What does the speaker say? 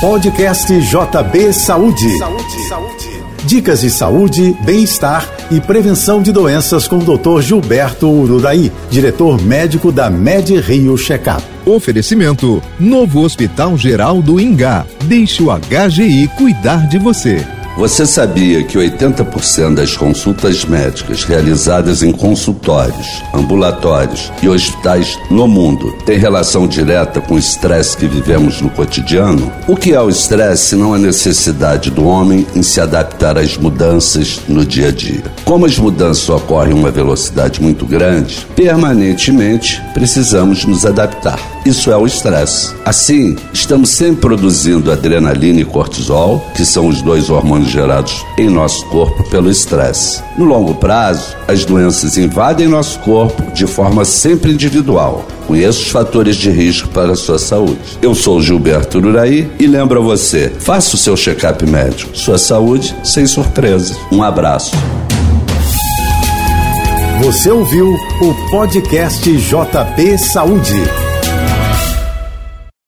Podcast JB Saúde. Saúde, saúde. Dicas de saúde, bem-estar e prevenção de doenças com o Dr. Gilberto Ururaí, diretor médico da Med Rio Checkup. Oferecimento: Novo Hospital Geral do Ingá. Deixe o HGI cuidar de você. Você sabia que 80% das consultas médicas realizadas em consultórios, ambulatórios e hospitais no mundo têm relação direta com o estresse que vivemos no cotidiano? O que é o estresse se não a necessidade do homem em se adaptar às mudanças no dia a dia? Como as mudanças ocorrem em uma velocidade muito grande, permanentemente precisamos nos adaptar. Isso é o estresse. Assim, estamos sempre produzindo adrenalina e cortisol, que são os dois hormônios gerados em nosso corpo pelo estresse. No longo prazo, as doenças invadem nosso corpo de forma sempre individual. Conheça os fatores de risco para a sua saúde. Eu sou Gilberto Uraí e lembro a você: faça o seu check-up médico. Sua saúde sem surpresa. Um abraço. Você ouviu o podcast JB Saúde.